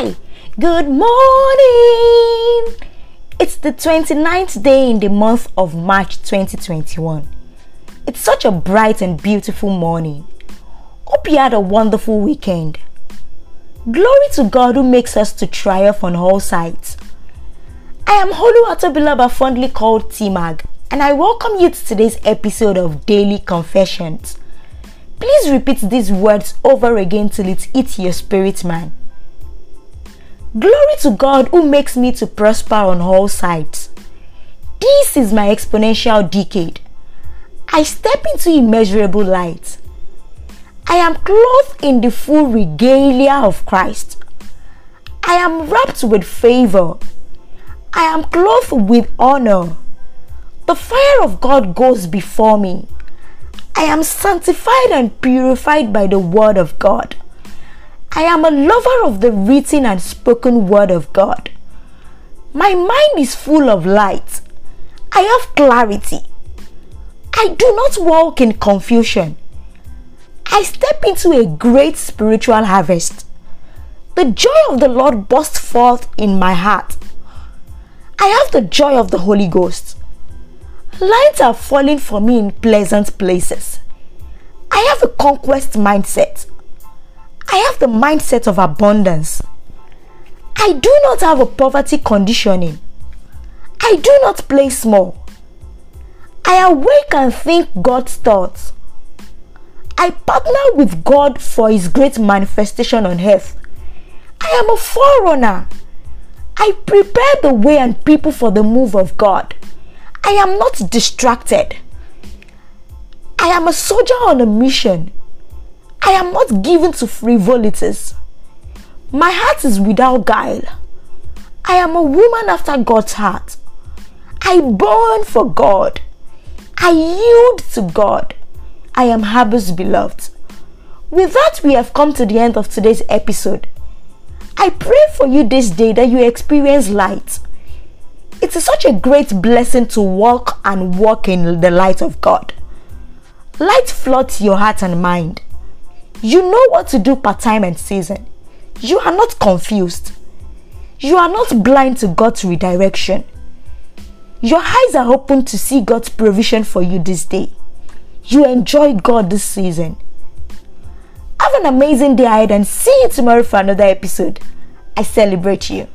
Hi, good morning. It's the 29th day in the month of March 2021. It's such a bright and beautiful morning. Hope you had a wonderful weekend. Glory to God who makes us to triumph on all sides. I am Holu Atobilaba, fondly called T-Mag, and I welcome you to today's episode of Daily Confessions. Please repeat these words over again till it hits your spirit man. Glory to God who makes me to prosper on all sides. This is my exponential decade. I step into immeasurable light. I am clothed in the full regalia of Christ. I am wrapped with favor. I am clothed with honor. The fire of God goes before me. I am sanctified and purified by the word of God. I am a lover of the written and spoken word of God. My mind is full of light. I have clarity. I do not walk in confusion. I step into a great spiritual harvest. The joy of the Lord bursts forth in my heart. I have the joy of the Holy Ghost. Lines are falling for me in pleasant places. I have a conquest mindset. I have the mindset of abundance. I do not have a poverty conditioning. I do not play small. I awake and think God's thoughts. I partner with God for His great manifestation on earth. I am a forerunner. I prepare the way and people for the move of God. I am not distracted. I am a soldier on a mission. I am not given to frivolities. My heart is without guile. I am a woman after God's heart. I burn for God. I yield to God. I am Abba's beloved. With that, we have come to the end of today's episode. I pray for you this day that you experience light. It is such a great blessing to walk and walk in the light of God. Light floods your heart and mind. You know what to do per time and season. You are not confused. You are not blind to God's redirection. Your eyes are open to see God's provision for you this day. You enjoy God this season. Have an amazing day ahead and see you tomorrow for another episode. I celebrate you.